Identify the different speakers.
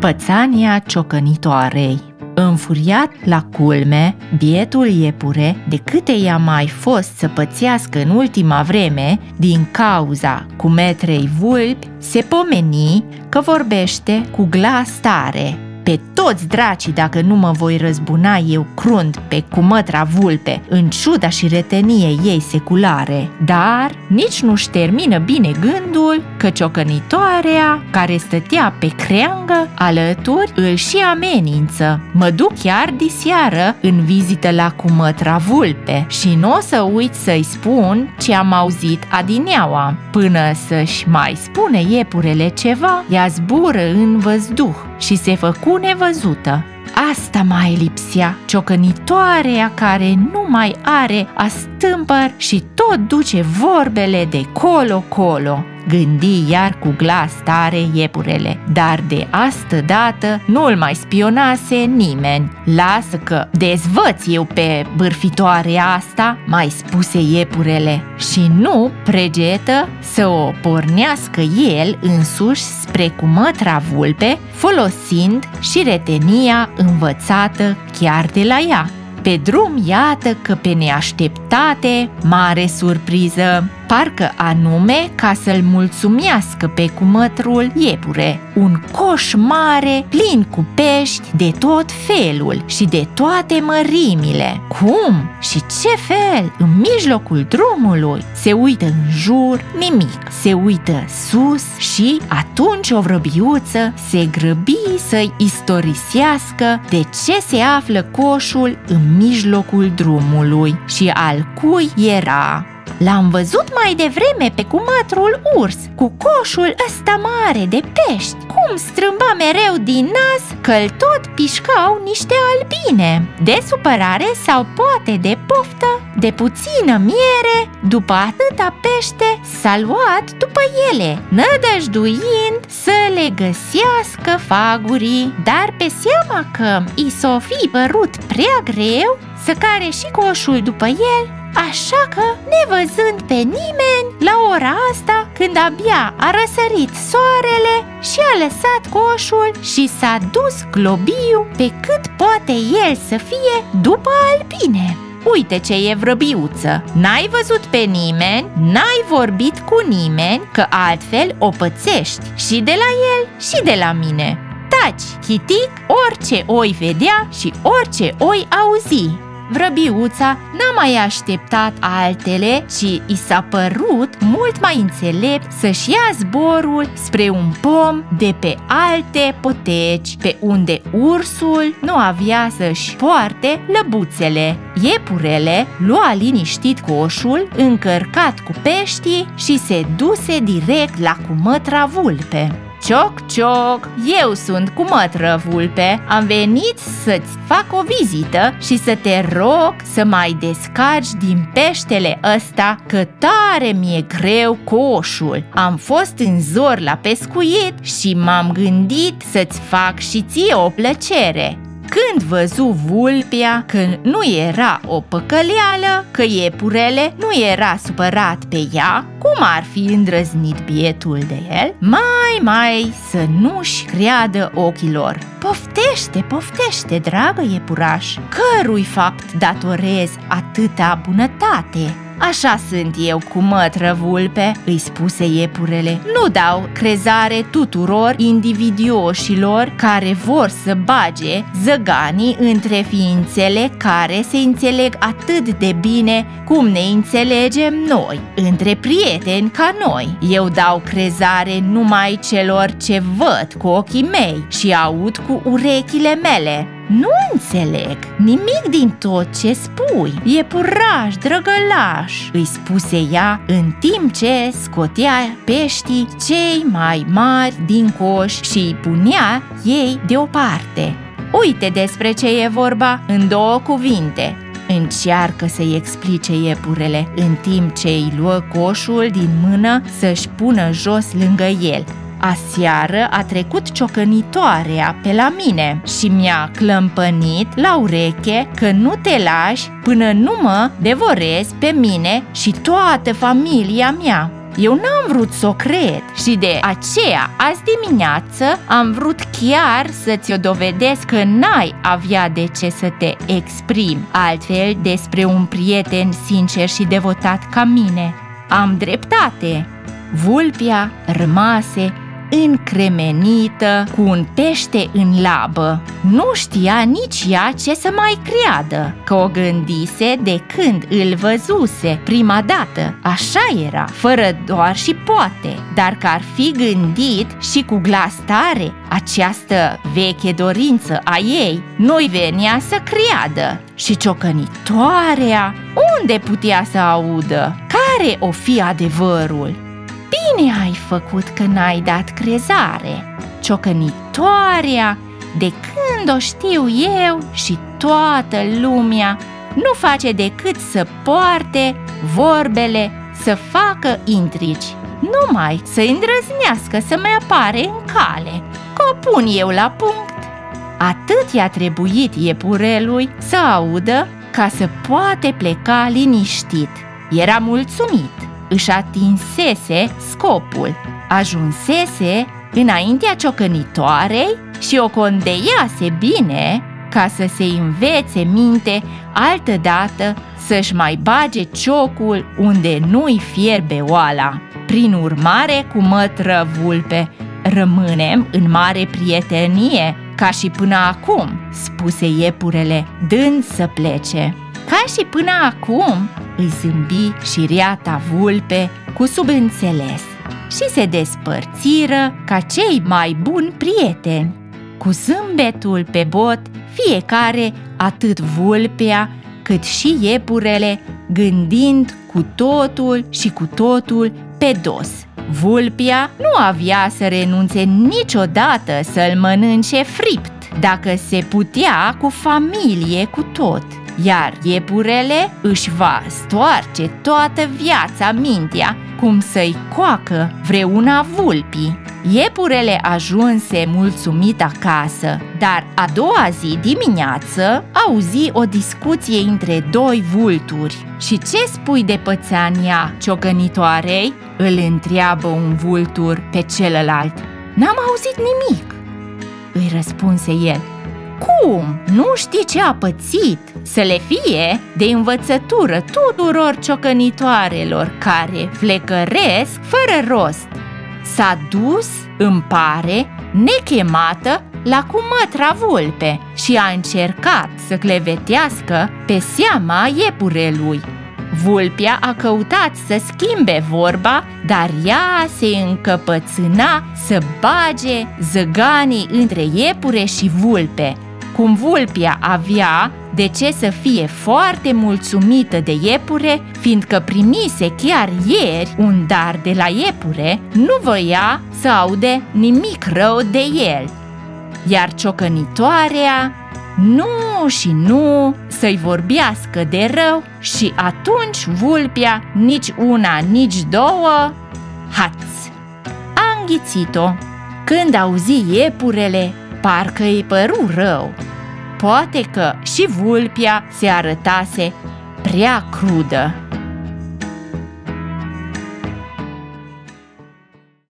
Speaker 1: Pățania ciocănitoarei Înfuriat la culme, bietul iepure, de câte i-a mai fost să pățească în ultima vreme din cauza cu metrei vulpi, se pomeni că vorbește cu glas tare pe toți dracii dacă nu mă voi răzbuna eu crunt pe cumătra vulpe, în ciuda și reteniei ei seculare. Dar nici nu-și termină bine gândul că ciocănitoarea, care stătea pe creangă alături, îl și amenință. Mă duc chiar diseară în vizită la cumătra vulpe și nu o să uit să-i spun ce am auzit adineaua. Până să-și mai spune iepurele ceva, ea zbură în văzduh și se făcu nevăzută. Asta mai lipsea, ciocănitoarea care nu mai are astâmpăr și tot duce vorbele de colo-colo gândi iar cu glas tare iepurele, dar de astă dată nu-l mai spionase nimeni. Lasă că dezvăț eu pe bârfitoarea asta, mai spuse iepurele, și nu pregetă să o pornească el însuși spre cumătra vulpe, folosind și retenia învățată chiar de la ea. Pe drum iată că pe neașteptate, mare surpriză, parcă anume ca să-l mulțumească pe cumătrul iepure. Un coș mare, plin cu pești de tot felul și de toate mărimile. Cum și ce fel? În mijlocul drumului se uită în jur, nimic. Se uită sus și atunci o vrăbiuță se grăbi să-i istorisească de ce se află coșul în mijlocul drumului și al cui era. L-am văzut mai devreme pe cumătrul urs, cu coșul ăsta mare de pești. Cum strâmba mereu din nas că-l tot pișcau niște albine. De supărare sau poate de poftă, de puțină miere, după atâta pește, s-a luat după ele, nădăjduind să le găsească fagurii, dar pe seama că i s-o fi părut prea greu să care și coșul după el, Așa că, nevăzând pe nimeni, la ora asta, când abia a răsărit soarele și a lăsat coșul și s-a dus globiu pe cât poate el să fie după albine. Uite ce e vrăbiuță, n-ai văzut pe nimeni, n-ai vorbit cu nimeni, că altfel o pățești și de la el și de la mine. Taci, chitic, orice oi vedea și orice oi auzi. Vrăbiuța n-a mai așteptat altele, ci i s-a părut mult mai înțelept să-și ia zborul spre un pom de pe alte poteci, pe unde ursul nu avea să-și poarte lăbuțele. Iepurele lua liniștit coșul, încărcat cu pești și se duse direct la cumătra vulpe. Cioc, cioc, eu sunt cu mătră vulpe. Am venit să-ți fac o vizită și să te rog să mai descarci din peștele ăsta Că tare mi-e greu coșul. Am fost în zor la pescuit și m-am gândit să-ți fac și ție o plăcere când văzu vulpea că nu era o păcăleală, că iepurele nu era supărat pe ea, cum ar fi îndrăznit bietul de el, mai, mai să nu-și creadă ochilor. Poftește, poftește, dragă iepuraș, cărui fapt datorez atâta bunătate? Așa sunt eu cu mătră vulpe, îi spuse iepurele. Nu dau crezare tuturor individioșilor care vor să bage zăganii între ființele care se înțeleg atât de bine cum ne înțelegem noi, între prieteni ca noi. Eu dau crezare numai celor ce văd cu ochii mei și aud cu urechile mele. Nu înțeleg nimic din tot ce spui. E puraș, drăgălaș Îi spuse ea în timp ce scotea peștii cei mai mari din coș și îi punea ei deoparte. Uite despre ce e vorba în două cuvinte. Încearcă să-i explice iepurele în timp ce îi luă coșul din mână să-și pună jos lângă el Aseară a trecut ciocănitoarea pe la mine și mi-a clămpănit la ureche că nu te lași până nu mă devorezi pe mine și toată familia mea. Eu n-am vrut să o cred și de aceea azi dimineață am vrut chiar să-ți o dovedesc că n-ai avea de ce să te exprimi altfel despre un prieten sincer și devotat ca mine. Am dreptate. Vulpia rămase încremenită cu un pește în labă. Nu știa nici ea ce să mai creadă, că o gândise de când îl văzuse prima dată. Așa era, fără doar și poate, dar că ar fi gândit și cu glas tare această veche dorință a ei, nu-i venea să creadă. Și ciocănitoarea, unde putea să audă? Care o fi adevărul? Bine ai făcut că n-ai dat crezare, ciocănitoarea, de când o știu eu și toată lumea, nu face decât să poarte vorbele, să facă intrici, numai să îndrăznească să mai apare în cale, că o pun eu la punct. Atât i-a trebuit iepurelui să audă ca să poate pleca liniștit. Era mulțumit își atinsese scopul, ajunsese înaintea ciocănitoarei și o condeiase bine ca să se învețe minte altădată să-și mai bage ciocul unde nu-i fierbe oala. Prin urmare, cu mătră vulpe, rămânem în mare prietenie, ca și până acum, spuse iepurele, dând să plece. Ca și până acum, îi zâmbi și riata vulpe cu subînțeles și se despărțiră ca cei mai buni prieteni. Cu zâmbetul pe bot, fiecare, atât vulpea, cât și iepurele, gândind cu totul și cu totul pe dos. Vulpia nu avea să renunțe niciodată să-l mănânce fript, dacă se putea cu familie cu tot – iar iepurele își va stoarce toată viața mintea cum să-i coacă vreuna vulpii. Iepurele ajunse mulțumit acasă, dar a doua zi dimineață auzi o discuție între doi vulturi. Și ce spui de pățania ciocănitoarei? Îl întreabă un vultur pe celălalt. N-am auzit nimic, îi răspunse el. Cum? Nu știi ce a pățit? Să le fie de învățătură tuturor ciocănitoarelor care flecăresc fără rost. S-a dus, îmi pare, nechemată la cumătra vulpe și a încercat să clevetească pe seama iepurelui. Vulpia a căutat să schimbe vorba, dar ea se încăpățâna să bage zăganii între iepure și vulpe – cum vulpia avea de ce să fie foarte mulțumită de iepure, fiindcă primise chiar ieri un dar de la iepure, nu voia să aude nimic rău de el. Iar ciocănitoarea nu și nu să-i vorbească de rău și atunci vulpia, nici una, nici două, haț! A înghițit-o. Când auzi iepurele, parcă îi păru rău. Poate că și vulpia se arătase prea crudă.